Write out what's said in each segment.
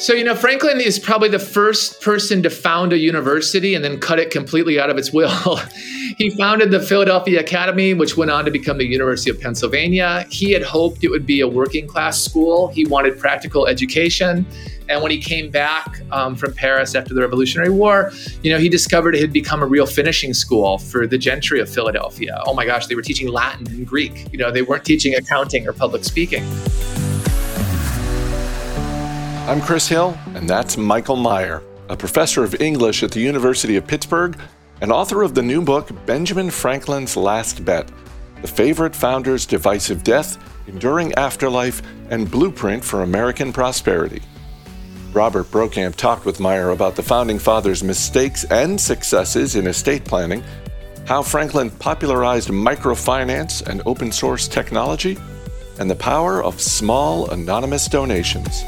So, you know, Franklin is probably the first person to found a university and then cut it completely out of its will. he founded the Philadelphia Academy, which went on to become the University of Pennsylvania. He had hoped it would be a working class school. He wanted practical education. And when he came back um, from Paris after the Revolutionary War, you know, he discovered it had become a real finishing school for the gentry of Philadelphia. Oh my gosh, they were teaching Latin and Greek. You know, they weren't teaching accounting or public speaking. I'm Chris Hill, and that's Michael Meyer, a professor of English at the University of Pittsburgh and author of the new book, Benjamin Franklin's Last Bet The Favorite Founder's Divisive Death, Enduring Afterlife, and Blueprint for American Prosperity. Robert Brokamp talked with Meyer about the Founding Fathers' mistakes and successes in estate planning, how Franklin popularized microfinance and open source technology, and the power of small anonymous donations.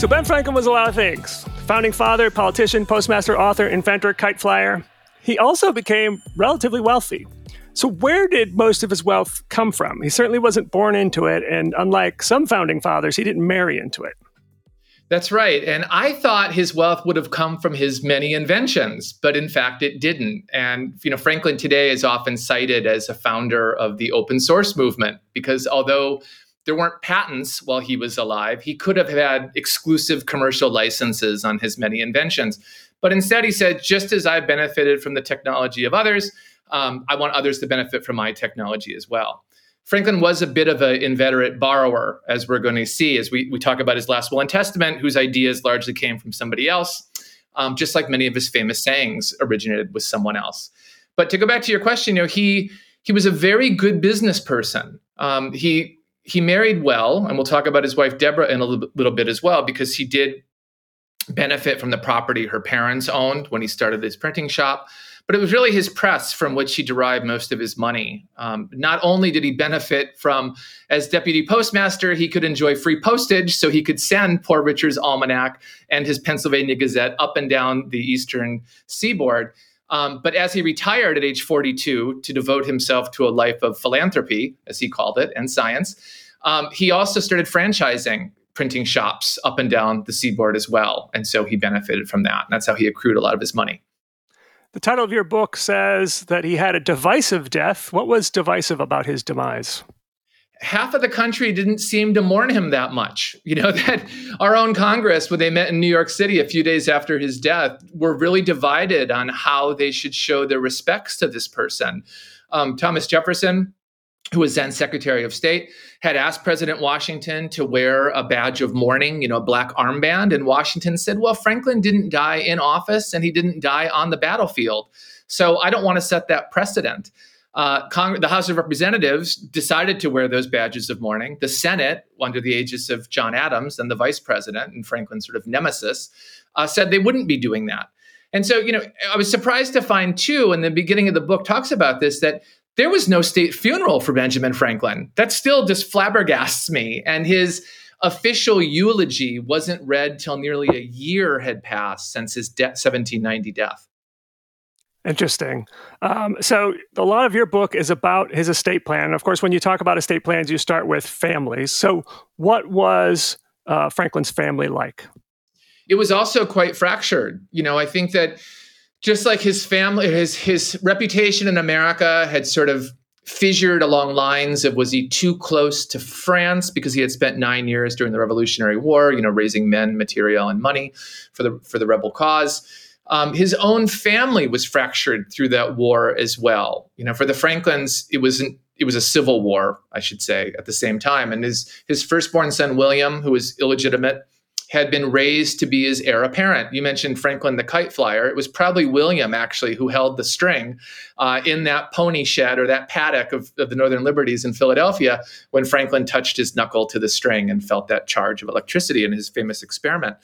So Ben Franklin was a lot of things founding father, politician, postmaster, author, inventor, kite flyer. He also became relatively wealthy. So, where did most of his wealth come from? He certainly wasn't born into it, and unlike some founding fathers, he didn't marry into it. That's right. And I thought his wealth would have come from his many inventions, but in fact it didn't. And you know, Franklin today is often cited as a founder of the open source movement because although there weren't patents while he was alive. He could have had exclusive commercial licenses on his many inventions. But instead, he said, just as I benefited from the technology of others, um, I want others to benefit from my technology as well. Franklin was a bit of an inveterate borrower, as we're going to see as we, we talk about his last will and testament, whose ideas largely came from somebody else, um, just like many of his famous sayings originated with someone else. But to go back to your question, you know, he he was a very good business person. Um, he he married well, and we'll talk about his wife Deborah in a little, little bit as well, because he did benefit from the property her parents owned when he started his printing shop. But it was really his press from which he derived most of his money. Um, not only did he benefit from, as deputy postmaster, he could enjoy free postage, so he could send Poor Richard's Almanac and his Pennsylvania Gazette up and down the eastern seaboard. Um, but as he retired at age 42 to devote himself to a life of philanthropy, as he called it, and science, um, he also started franchising printing shops up and down the seaboard as well. And so he benefited from that. And that's how he accrued a lot of his money. The title of your book says that he had a divisive death. What was divisive about his demise? Half of the country didn't seem to mourn him that much. You know, that our own Congress, when they met in New York City a few days after his death, were really divided on how they should show their respects to this person. Um, Thomas Jefferson, who was then Secretary of State, had asked President Washington to wear a badge of mourning, you know, a black armband. And Washington said, well, Franklin didn't die in office and he didn't die on the battlefield. So I don't want to set that precedent. Uh, Cong- the House of Representatives decided to wear those badges of mourning. The Senate, under the aegis of John Adams and the vice president and Franklin's sort of nemesis, uh, said they wouldn't be doing that. And so, you know, I was surprised to find too, in the beginning of the book talks about this, that there was no state funeral for Benjamin Franklin. That still just flabbergasts me. And his official eulogy wasn't read till nearly a year had passed since his de- 1790 death. Interesting. Um, so, a lot of your book is about his estate plan. And of course, when you talk about estate plans, you start with families. So, what was uh, Franklin's family like? It was also quite fractured. You know, I think that just like his family, his his reputation in America had sort of fissured along lines of was he too close to France because he had spent nine years during the Revolutionary War, you know, raising men, material, and money for the for the rebel cause um, his own family was fractured through that war as well. You know, for the Franklins, it was not it was a civil war, I should say, at the same time. And his his firstborn son William, who was illegitimate, had been raised to be his heir apparent. You mentioned Franklin the kite flyer. It was probably William actually who held the string uh, in that pony shed or that paddock of, of, the Northern Liberties in Philadelphia when Franklin touched his knuckle to the string and felt that charge of electricity in his famous experiment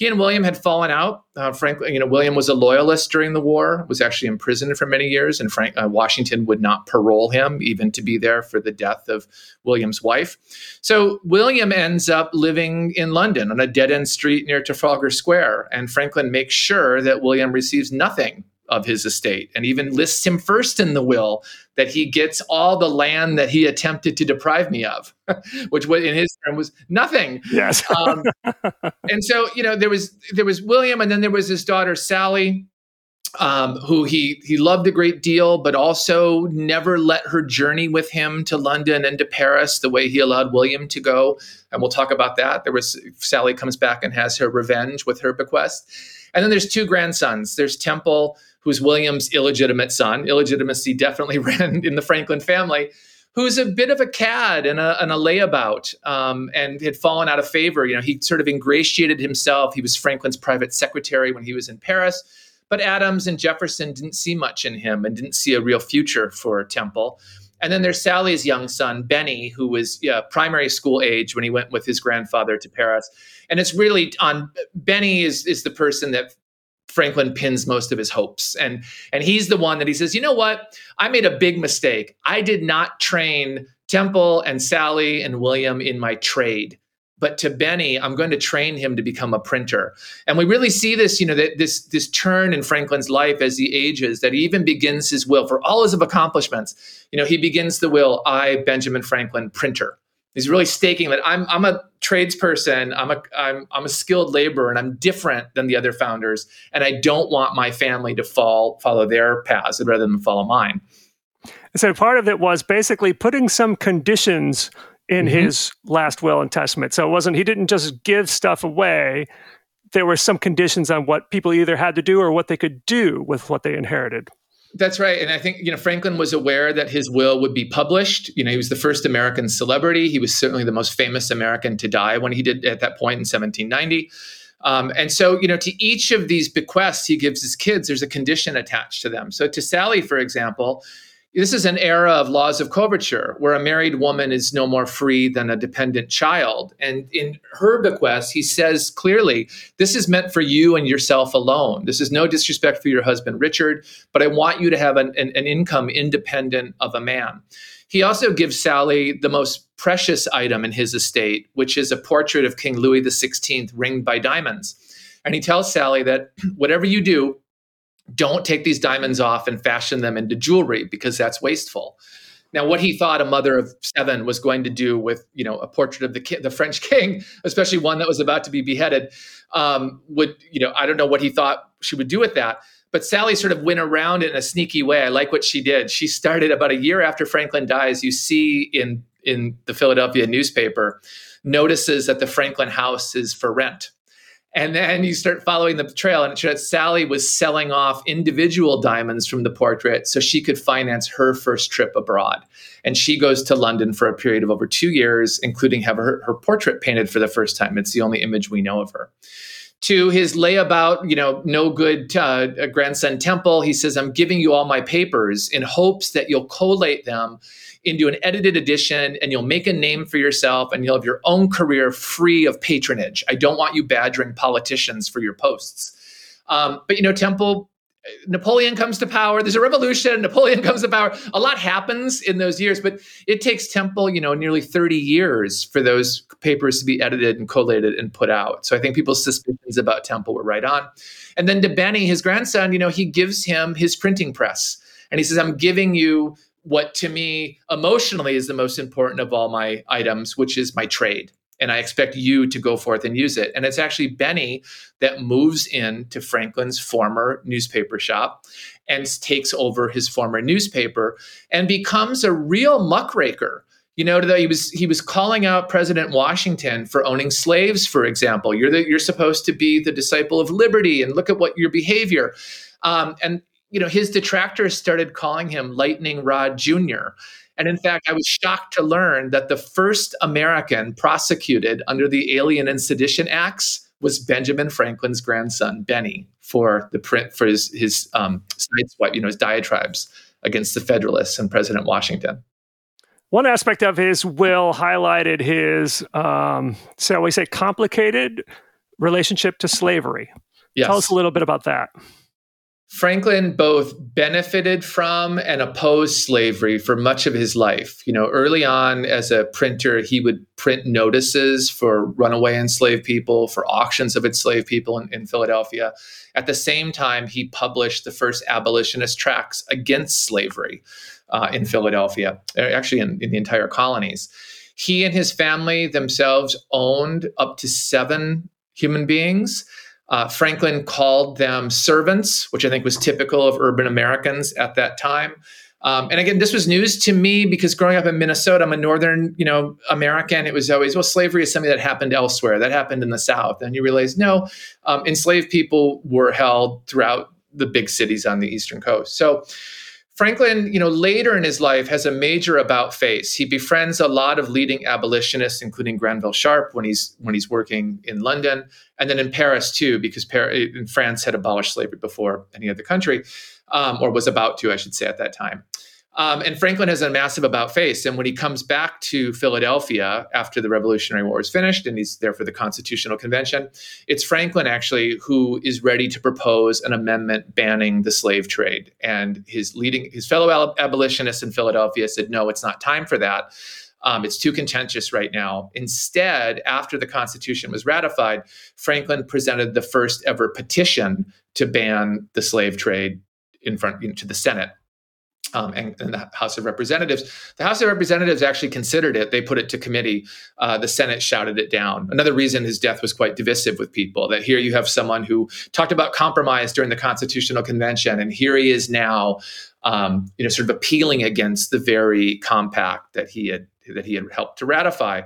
he and William had fallen out. Uh, frankly, you know, William was a loyalist during the war, was actually imprisoned for many years, and Frank uh, Washington would not parole him even to be there for the death of William's wife. So William ends up living in London on a dead end street near Trafalgar Square, and Franklin makes sure that William receives nothing of his estate and even lists him first in the will that he gets all the land that he attempted to deprive me of, which in his term was nothing. Yes. um, and so, you know, there was there was William, and then there was his daughter Sally, um, who he he loved a great deal, but also never let her journey with him to London and to Paris the way he allowed William to go. And we'll talk about that. There was Sally comes back and has her revenge with her bequest. And then there's two grandsons. There's Temple, who's William's illegitimate son. Illegitimacy definitely ran in the Franklin family. Who's a bit of a cad and a, and a layabout um, and had fallen out of favor. You know, he sort of ingratiated himself. He was Franklin's private secretary when he was in Paris but Adams and Jefferson didn't see much in him and didn't see a real future for Temple. And then there's Sally's young son, Benny, who was yeah, primary school age when he went with his grandfather to Paris. And it's really on Benny is, is the person that Franklin pins most of his hopes. And, and he's the one that he says, you know what? I made a big mistake. I did not train Temple and Sally and William in my trade but to Benny, I'm going to train him to become a printer. And we really see this, you know, that this this turn in Franklin's life as he ages, that he even begins his will for all his accomplishments. You know, he begins the will, I, Benjamin Franklin, printer. He's really staking that I'm I'm a tradesperson, I'm a I'm I'm a skilled laborer, and I'm different than the other founders, and I don't want my family to fall follow their paths rather than follow mine. So part of it was basically putting some conditions in mm-hmm. his last will and testament. So it wasn't he didn't just give stuff away. There were some conditions on what people either had to do or what they could do with what they inherited. That's right. And I think, you know, Franklin was aware that his will would be published. You know, he was the first American celebrity. He was certainly the most famous American to die when he did at that point in 1790. Um, and so, you know, to each of these bequests he gives his kids, there's a condition attached to them. So to Sally, for example, this is an era of laws of coverture where a married woman is no more free than a dependent child. And in her bequest, he says clearly, this is meant for you and yourself alone. This is no disrespect for your husband, Richard, but I want you to have an, an, an income independent of a man. He also gives Sally the most precious item in his estate, which is a portrait of King Louis XVI ringed by diamonds. And he tells Sally that whatever you do, don't take these diamonds off and fashion them into jewelry because that's wasteful. Now, what he thought a mother of seven was going to do with, you know, a portrait of the ki- the French king, especially one that was about to be beheaded, um, would, you know, I don't know what he thought she would do with that. But Sally sort of went around in a sneaky way. I like what she did. She started about a year after Franklin dies. You see in in the Philadelphia newspaper notices that the Franklin house is for rent. And then you start following the trail, and it shows Sally was selling off individual diamonds from the portrait so she could finance her first trip abroad. And she goes to London for a period of over two years, including have her, her portrait painted for the first time. It's the only image we know of her to his layabout, you know, no good uh, grandson Temple. He says, I'm giving you all my papers in hopes that you'll collate them into an edited edition and you'll make a name for yourself and you'll have your own career free of patronage. I don't want you badgering politicians for your posts. Um, but, you know, Temple Napoleon comes to power. There's a revolution. Napoleon comes to power. A lot happens in those years, but it takes Temple, you know, nearly 30 years for those papers to be edited and collated and put out. So I think people's suspicions about Temple were right on. And then to Benny, his grandson, you know, he gives him his printing press. And he says, I'm giving you what to me emotionally is the most important of all my items, which is my trade and I expect you to go forth and use it. And it's actually Benny that moves into Franklin's former newspaper shop and takes over his former newspaper and becomes a real muckraker. You know, he was he was calling out President Washington for owning slaves, for example. You're the, you're supposed to be the disciple of liberty, and look at what your behavior. Um, and you know, his detractors started calling him Lightning Rod Jr. And in fact, I was shocked to learn that the first American prosecuted under the Alien and Sedition Acts was Benjamin Franklin's grandson, Benny, for the print for his his um, sideswipe, you know, his diatribes against the Federalists and President Washington. One aspect of his will highlighted his, um, so we say, complicated relationship to slavery. Yes. Tell us a little bit about that. Franklin both benefited from and opposed slavery for much of his life. You know, early on as a printer, he would print notices for runaway enslaved people, for auctions of enslaved people in, in Philadelphia. At the same time, he published the first abolitionist tracts against slavery uh, in Philadelphia, uh, actually in, in the entire colonies. He and his family themselves owned up to seven human beings. Uh, Franklin called them servants, which I think was typical of urban Americans at that time. Um, and again, this was news to me because growing up in Minnesota, I'm a northern, you know, American. It was always well, slavery is something that happened elsewhere. That happened in the South, and you realize no, um, enslaved people were held throughout the big cities on the eastern coast. So Franklin, you know, later in his life has a major about face. He befriends a lot of leading abolitionists, including Granville Sharp when he's when he's working in London, and then in Paris too, because Paris, France had abolished slavery before any other country, um, or was about to, I should say, at that time. Um, and Franklin has a massive about face. And when he comes back to Philadelphia after the Revolutionary War is finished and he's there for the Constitutional Convention, it's Franklin actually who is ready to propose an amendment banning the slave trade. And his leading his fellow abolitionists in Philadelphia said, no, it's not time for that. Um, it's too contentious right now. Instead, after the Constitution was ratified, Franklin presented the first ever petition to ban the slave trade in front you know, to the Senate um, and, and, the House of Representatives. The House of Representatives actually considered it. They put it to committee. Uh, the Senate shouted it down. Another reason his death was quite divisive with people. That here you have someone who talked about compromise during the Constitutional Convention, and here he is now, um, you know, sort of appealing against the very compact that he had that he had helped to ratify.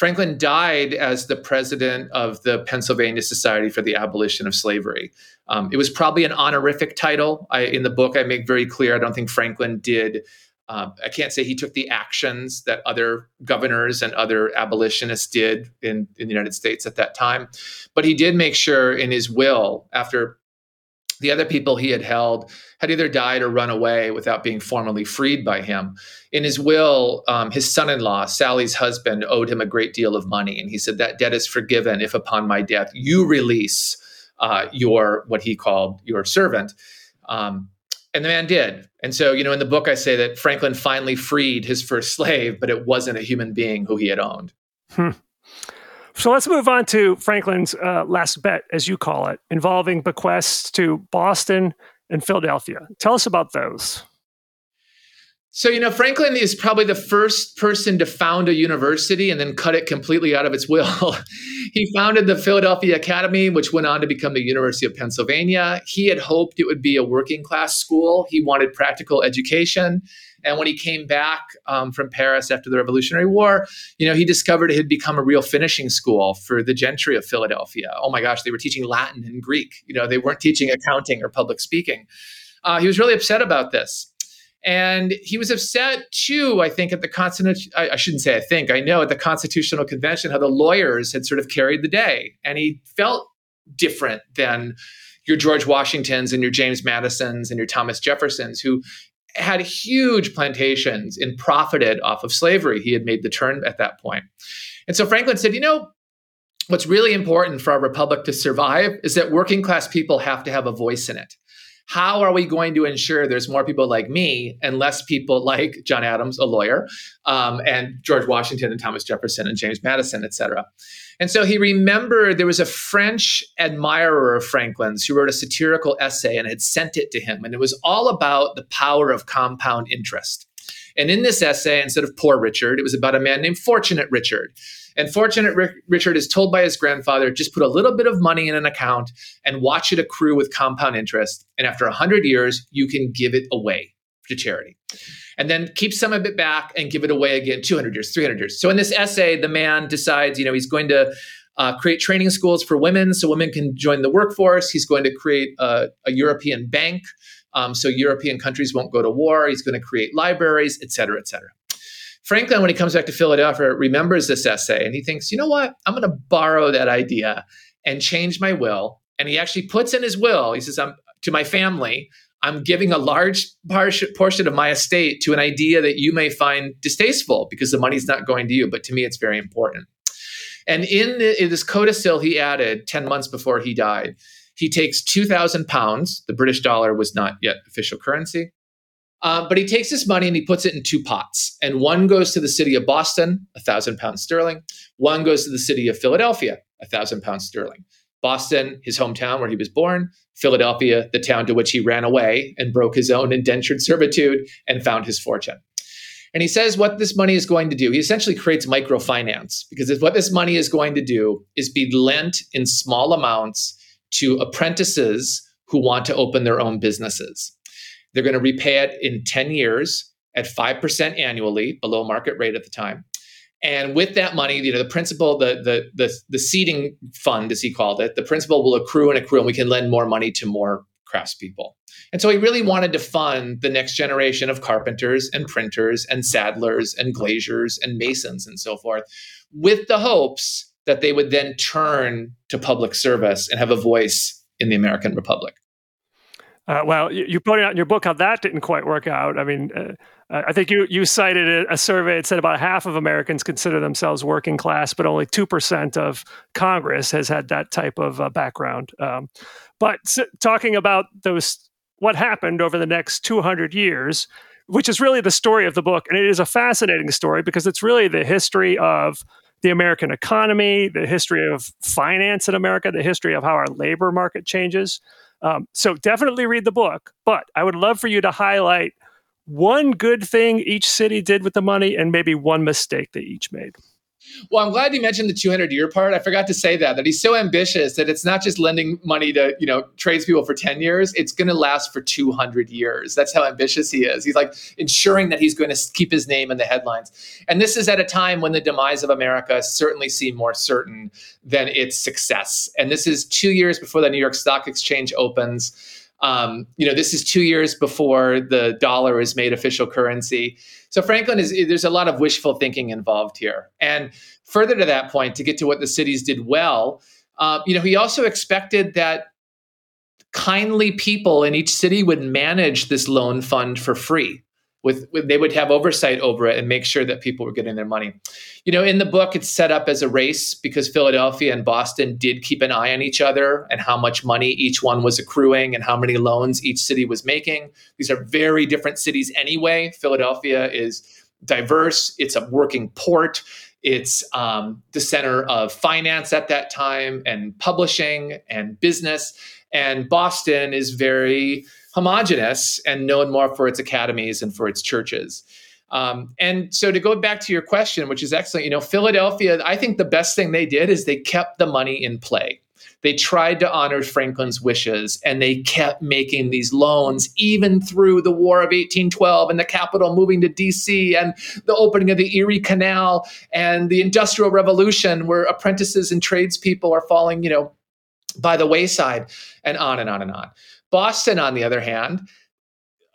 Franklin died as the president of the Pennsylvania Society for the Abolition of Slavery. Um, it was probably an honorific title. I, in the book, I make very clear I don't think Franklin did. Um, I can't say he took the actions that other governors and other abolitionists did in, in the United States at that time. But he did make sure in his will, after the other people he had held had either died or run away without being formally freed by him. In his will, um, his son in law, Sally's husband, owed him a great deal of money. And he said, That debt is forgiven if upon my death you release uh, your, what he called, your servant. Um, and the man did. And so, you know, in the book, I say that Franklin finally freed his first slave, but it wasn't a human being who he had owned. Hmm. So let's move on to Franklin's uh, last bet, as you call it, involving bequests to Boston and Philadelphia. Tell us about those. So, you know, Franklin is probably the first person to found a university and then cut it completely out of its will. he founded the Philadelphia Academy, which went on to become the University of Pennsylvania. He had hoped it would be a working class school. He wanted practical education. And when he came back um, from Paris after the Revolutionary War, you know, he discovered it had become a real finishing school for the gentry of Philadelphia. Oh my gosh, they were teaching Latin and Greek. You know, they weren't teaching accounting or public speaking. Uh, he was really upset about this. And he was upset too, I think, at the Constitution. I, I shouldn't say I think, I know at the Constitutional Convention how the lawyers had sort of carried the day. And he felt different than your George Washingtons and your James Madisons and your Thomas Jeffersons, who had huge plantations and profited off of slavery. He had made the turn at that point. And so Franklin said, you know, what's really important for our republic to survive is that working class people have to have a voice in it. How are we going to ensure there's more people like me and less people like John Adams, a lawyer, um, and George Washington and Thomas Jefferson and James Madison, et cetera? And so he remembered there was a French admirer of Franklin's who wrote a satirical essay and had sent it to him. And it was all about the power of compound interest. And in this essay, instead of Poor Richard, it was about a man named Fortunate Richard. And Fortunate Richard is told by his grandfather just put a little bit of money in an account and watch it accrue with compound interest. And after 100 years, you can give it away to charity and then keep some of it back and give it away again 200 years 300 years. So in this essay the man decides you know he's going to uh, create training schools for women so women can join the workforce. He's going to create a, a european bank um, so european countries won't go to war. He's going to create libraries et cetera et cetera. Franklin when he comes back to philadelphia remembers this essay and he thinks you know what? I'm going to borrow that idea and change my will. And he actually puts in his will he says i'm to my family I'm giving a large portion of my estate to an idea that you may find distasteful because the money's not going to you, but to me, it's very important. And in, the, in this codicil he added 10 months before he died, He takes 2,000 pounds. The British dollar was not yet official currency. Uh, but he takes this money and he puts it in two pots. And one goes to the city of Boston, a thousand pounds sterling. One goes to the city of Philadelphia, a thousand pounds sterling. Boston, his hometown where he was born, Philadelphia, the town to which he ran away and broke his own indentured servitude and found his fortune. And he says what this money is going to do. He essentially creates microfinance because what this money is going to do is be lent in small amounts to apprentices who want to open their own businesses. They're going to repay it in 10 years at 5% annually, below market rate at the time. And with that money, you know, the principal, the the the the seeding fund, as he called it, the principal will accrue and accrue, and we can lend more money to more craftspeople. And so he really wanted to fund the next generation of carpenters and printers and saddlers and glaziers and masons and so forth, with the hopes that they would then turn to public service and have a voice in the American Republic. Uh, well, you, you pointed out in your book how that didn't quite work out. I mean, uh, I think you you cited a, a, survey that said about half of Americans consider themselves working class, but only two percent of Congress has had that type of uh, background. Um, but talking about those, what happened over the next 200 years, which is really the story of the book, and it is a fascinating story because it's really the history of the American economy, the history of finance in America, the history of how our labor market changes. Um, so definitely read the book. But I would love for you to highlight one good thing each city did with the money and maybe one mistake they each made. Well, I'm glad you mentioned the 200 year part. I forgot to say that that he's so ambitious that it's not just lending money to you know tradespeople for 10 years; it's going to last for 200 years. That's how ambitious he is. He's like ensuring that he's going to keep his name in the headlines. And this is at a time when the demise of America certainly seemed more certain than its success. And this is two years before the New York Stock Exchange opens. Um, you know, this is two years before the dollar is made official currency. So Franklin is there's a lot of wishful thinking involved here. And further to that point, to get to what the cities did well, uh, you know, he also expected that kindly people in each city would manage this loan fund for free with, with, they would have oversight over it and make sure that people were getting their money. You know, in the book, it's set up as a race because Philadelphia and Boston did keep an eye on each other and how much money each one was accruing and how many loans each city was making. These are very different cities anyway. Philadelphia is diverse. It's a working port. It's um, the center of finance at that time and publishing and business. And Boston is very homogenous and known more for its academies and for its churches. Um, and so to go back to your question, which is excellent, you know, Philadelphia, I think the best thing they did is they kept the money in play. They tried to honor Franklin's wishes and they kept making these loans even through the War of 1812 and the capital moving to DC and the opening of the Erie Canal and the Industrial Revolution, where apprentices and tradespeople are falling, you know, by the wayside and on and on and on. Boston, on the other hand,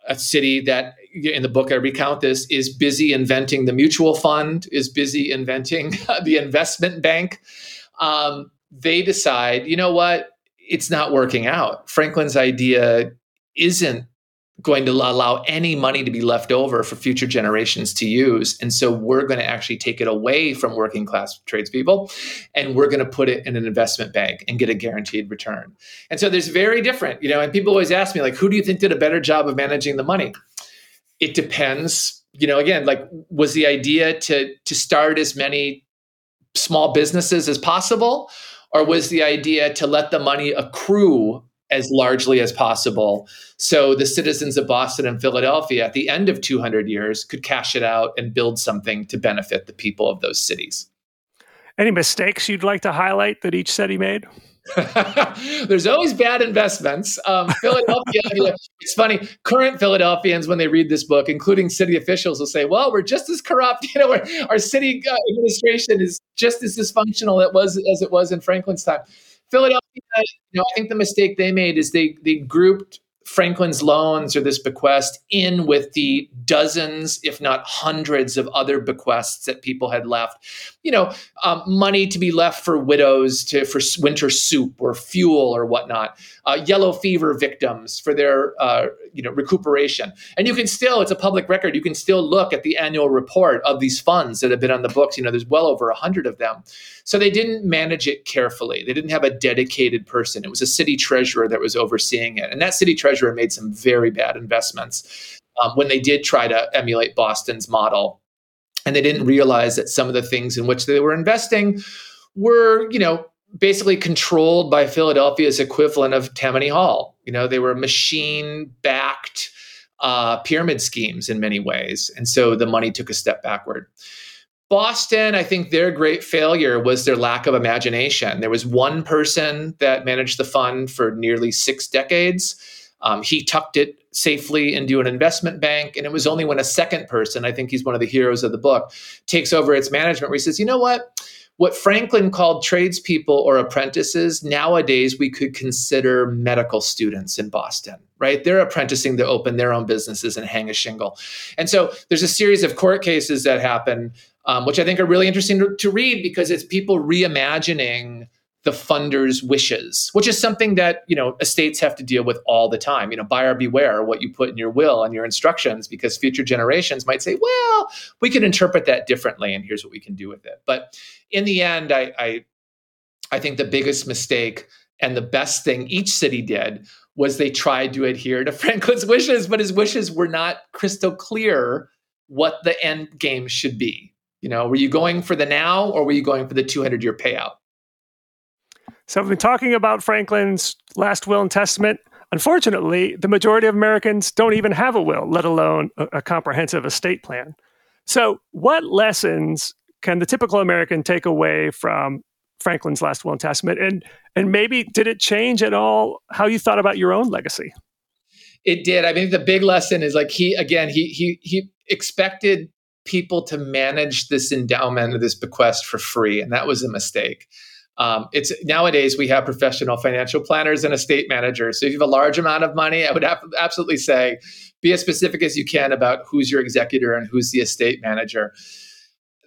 a city that in the book I recount this is busy inventing the mutual fund, is busy inventing the investment bank. Um, they decide, you know what, it's not working out. Franklin's idea isn't going to allow any money to be left over for future generations to use. And so we're going to actually take it away from working class tradespeople and we're going to put it in an investment bank and get a guaranteed return. And so there's very different, you know, and people always ask me, like, who do you think did a better job of managing the money? It depends. You know, again, like, was the idea to to start as many small businesses as possible? Or was the idea to let the money accrue as largely as possible. So the citizens of Boston and Philadelphia at the end of 200 years could cash it out and build something to benefit the people of those cities. Any mistakes you'd like to highlight that each city made? There's always bad investments. Um, Philadelphia, it's funny. Current Philadelphians, when they read this book, including city officials, will say, "Well, we're just as corrupt. You know, our city uh, administration is just as dysfunctional it was as it was in Franklin's time." Philadelphia, you know, I think the mistake they made is they they grouped Franklin's loans or this bequest in with the dozens, if not hundreds, of other bequests that people had left. You know, um, money to be left for widows to for winter soup or fuel or whatnot. Uh, yellow fever victims for their uh, you know recuperation. And you can still, it's a public record. You can still look at the annual report of these funds that have been on the books. You know, there's well over a hundred of them. So they didn't manage it carefully. They didn't have a dedicated person. It was a city treasurer that was overseeing it, and that city treasurer made some very bad investments um, when they did try to emulate Boston's model. And they didn't realize that some of the things in which they were investing were, you know, basically controlled by Philadelphia's equivalent of Tammany Hall. You know, they were machine backed uh, pyramid schemes in many ways. And so the money took a step backward. Boston, I think their great failure was their lack of imagination. There was one person that managed the fund for nearly six decades. Um, he tucked it safely into an investment bank. And it was only when a second person, I think he's one of the heroes of the book, takes over its management where he says, you know what? What Franklin called tradespeople or apprentices, nowadays we could consider medical students in Boston, right? They're apprenticing to open their own businesses and hang a shingle. And so there's a series of court cases that happen, um, which I think are really interesting to, to read because it's people reimagining the funder's wishes, which is something that you know estates have to deal with all the time. You know, buyer beware what you put in your will and your instructions, because future generations might say, "Well, we can interpret that differently, and here's what we can do with it." But in the end, I I, I think the biggest mistake and the best thing each city did was they tried to adhere to Franklin's wishes, but his wishes were not crystal clear what the end game should be. You know, were you going for the now or were you going for the 200 year payout? So I've been talking about Franklin's last will and testament. Unfortunately, the majority of Americans don't even have a will, let alone a, a comprehensive estate plan. So, what lessons can the typical American take away from Franklin's last will and testament? And and maybe did it change at all how you thought about your own legacy? It did. I mean, the big lesson is like he again he he he expected people to manage this endowment or this bequest for free, and that was a mistake. Um, it's nowadays we have professional financial planners and estate managers. So if you have a large amount of money, I would absolutely say be as specific as you can about who's your executor and who's the estate manager.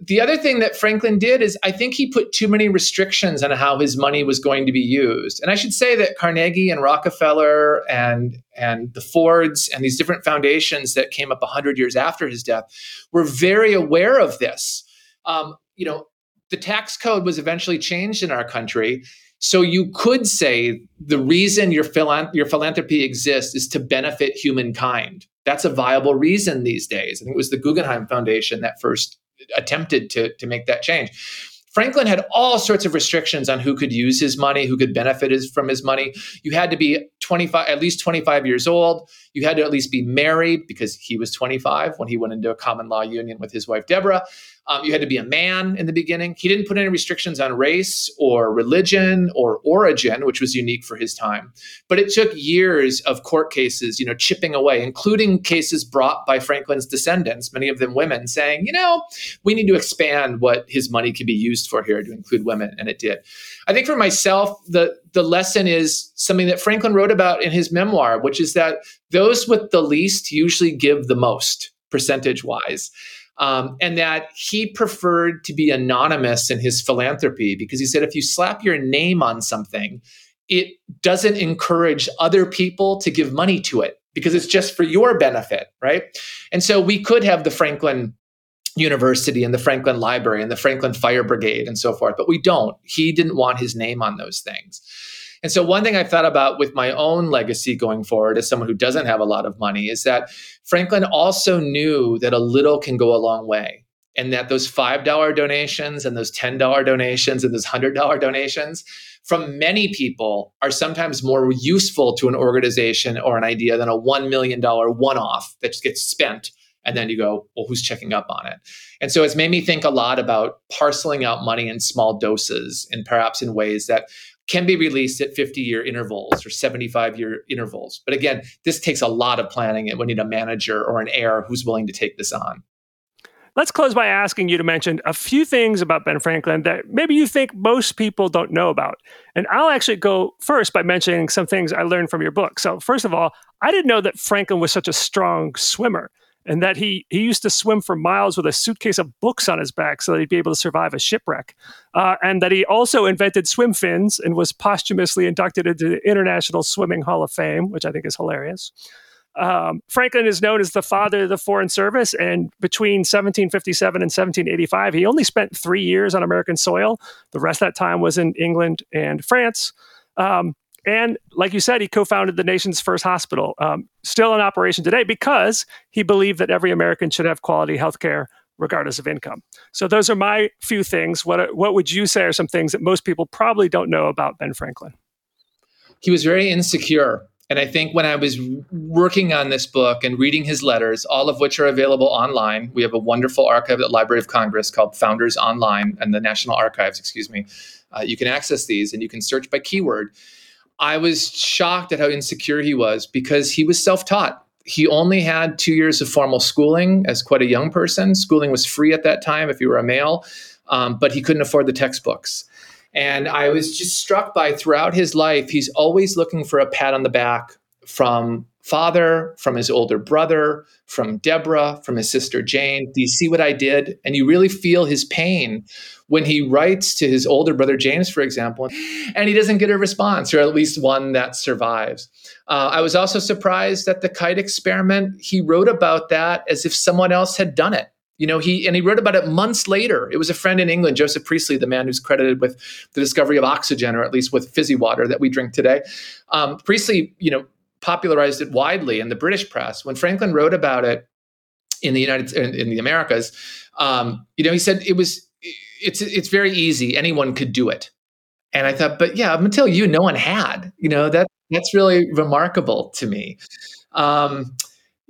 The other thing that Franklin did is I think he put too many restrictions on how his money was going to be used. And I should say that Carnegie and Rockefeller and and the Fords and these different foundations that came up 100 years after his death were very aware of this. Um, you know, the tax code was eventually changed in our country. So you could say the reason your, your philanthropy exists is to benefit humankind. That's a viable reason these days. I think it was the Guggenheim Foundation that first attempted to, to make that change. Franklin had all sorts of restrictions on who could use his money, who could benefit his, from his money. You had to be 25, at least 25 years old. You had to at least be married because he was 25 when he went into a common law union with his wife, Deborah. Um, you had to be a man in the beginning. He didn't put any restrictions on race or religion or origin, which was unique for his time. But it took years of court cases, you know, chipping away, including cases brought by Franklin's descendants, many of them women, saying, you know, we need to expand what his money could be used for here to include women, and it did. I think for myself, the the lesson is something that Franklin wrote about in his memoir, which is that those with the least usually give the most percentage wise um, and that he preferred to be anonymous in his philanthropy because he said if you slap your name on something, it doesn't encourage other people to give money to it because it's just for your benefit, right? And so we could have the Franklin University and the Franklin Library and the Franklin Fire Brigade and so forth, but we don't. He didn't want his name on those things. And so, one thing I've thought about with my own legacy going forward as someone who doesn't have a lot of money is that Franklin also knew that a little can go a long way. And that those $5 donations and those $10 donations and those $100 donations from many people are sometimes more useful to an organization or an idea than a $1 million one off that just gets spent and then you go well who's checking up on it and so it's made me think a lot about parceling out money in small doses and perhaps in ways that can be released at 50 year intervals or 75 year intervals. But again, this takes a lot of planning and we need a manager or an heir who's willing to take this on. Let's close by asking you to mention a few things about Ben Franklin that maybe you think most people don't know about. And I'll actually go first by mentioning some things I learned from your book. So, first of all, I didn't know that Franklin was such a strong swimmer. And that he he used to swim for miles with a suitcase of books on his back so that he'd be able to survive a shipwreck, uh, and that he also invented swim fins and was posthumously inducted into the International Swimming Hall of Fame, which I think is hilarious. Um, Franklin is known as the father of the Foreign Service, and between 1757 and 1785, he only spent three years on American soil. The rest of that time was in England and France. Um, and like you said, he co founded the nation's first hospital, um, still in operation today because he believed that every American should have quality health care regardless of income. So those are my few things. What, what would you say are some things that most people probably don't know about Ben Franklin? He was very insecure. And I think when I was working on this book and reading his letters, all of which are available online, we have a wonderful archive at the Library of Congress called Founders Online and the National Archives, excuse me. Uh, you can access these and you can search by keyword. I was shocked at how insecure he was because he was self taught. He only had two years of formal schooling as quite a young person. Schooling was free at that time if you were a male, um, but he couldn't afford the textbooks. And I was just struck by throughout his life, he's always looking for a pat on the back from father, from his older brother, from Deborah, from his sister Jane. Do you see what I did? And you really feel his pain when he writes to his older brother James, for example, and he doesn't get a response, or at least one that survives. Uh, I was also surprised that the kite experiment. He wrote about that as if someone else had done it. You know, he and he wrote about it months later. It was a friend in England, Joseph Priestley, the man who's credited with the discovery of oxygen, or at least with fizzy water that we drink today. Um, Priestley, you know, popularized it widely in the British press. When Franklin wrote about it in the United in, in the Americas, um, you know, he said it was it's it's very easy. Anyone could do it. And I thought, but yeah, until you, no one had. You know that that's really remarkable to me. Um,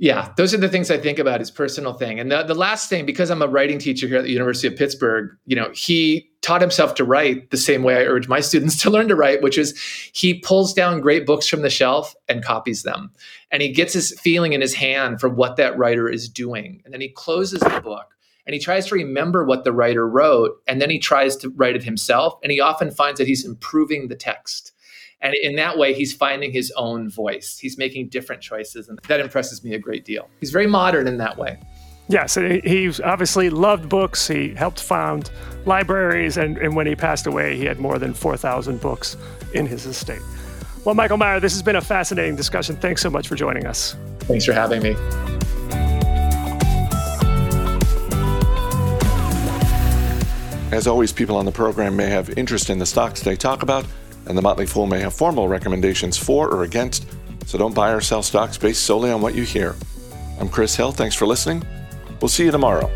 yeah, those are the things I think about his personal thing. And the, the last thing, because I'm a writing teacher here at the University of Pittsburgh, you know, he taught himself to write the same way I urge my students to learn to write, which is he pulls down great books from the shelf and copies them. And he gets his feeling in his hand for what that writer is doing. And then he closes the book and he tries to remember what the writer wrote. And then he tries to write it himself. And he often finds that he's improving the text. And in that way, he's finding his own voice. He's making different choices. And that impresses me a great deal. He's very modern in that way. Yes, he obviously loved books. He helped found libraries. And, and when he passed away, he had more than 4,000 books in his estate. Well, Michael Meyer, this has been a fascinating discussion. Thanks so much for joining us. Thanks for having me. As always, people on the program may have interest in the stocks they talk about and the Motley Fool may have formal recommendations for or against, so don't buy or sell stocks based solely on what you hear. I'm Chris Hill. Thanks for listening. We'll see you tomorrow.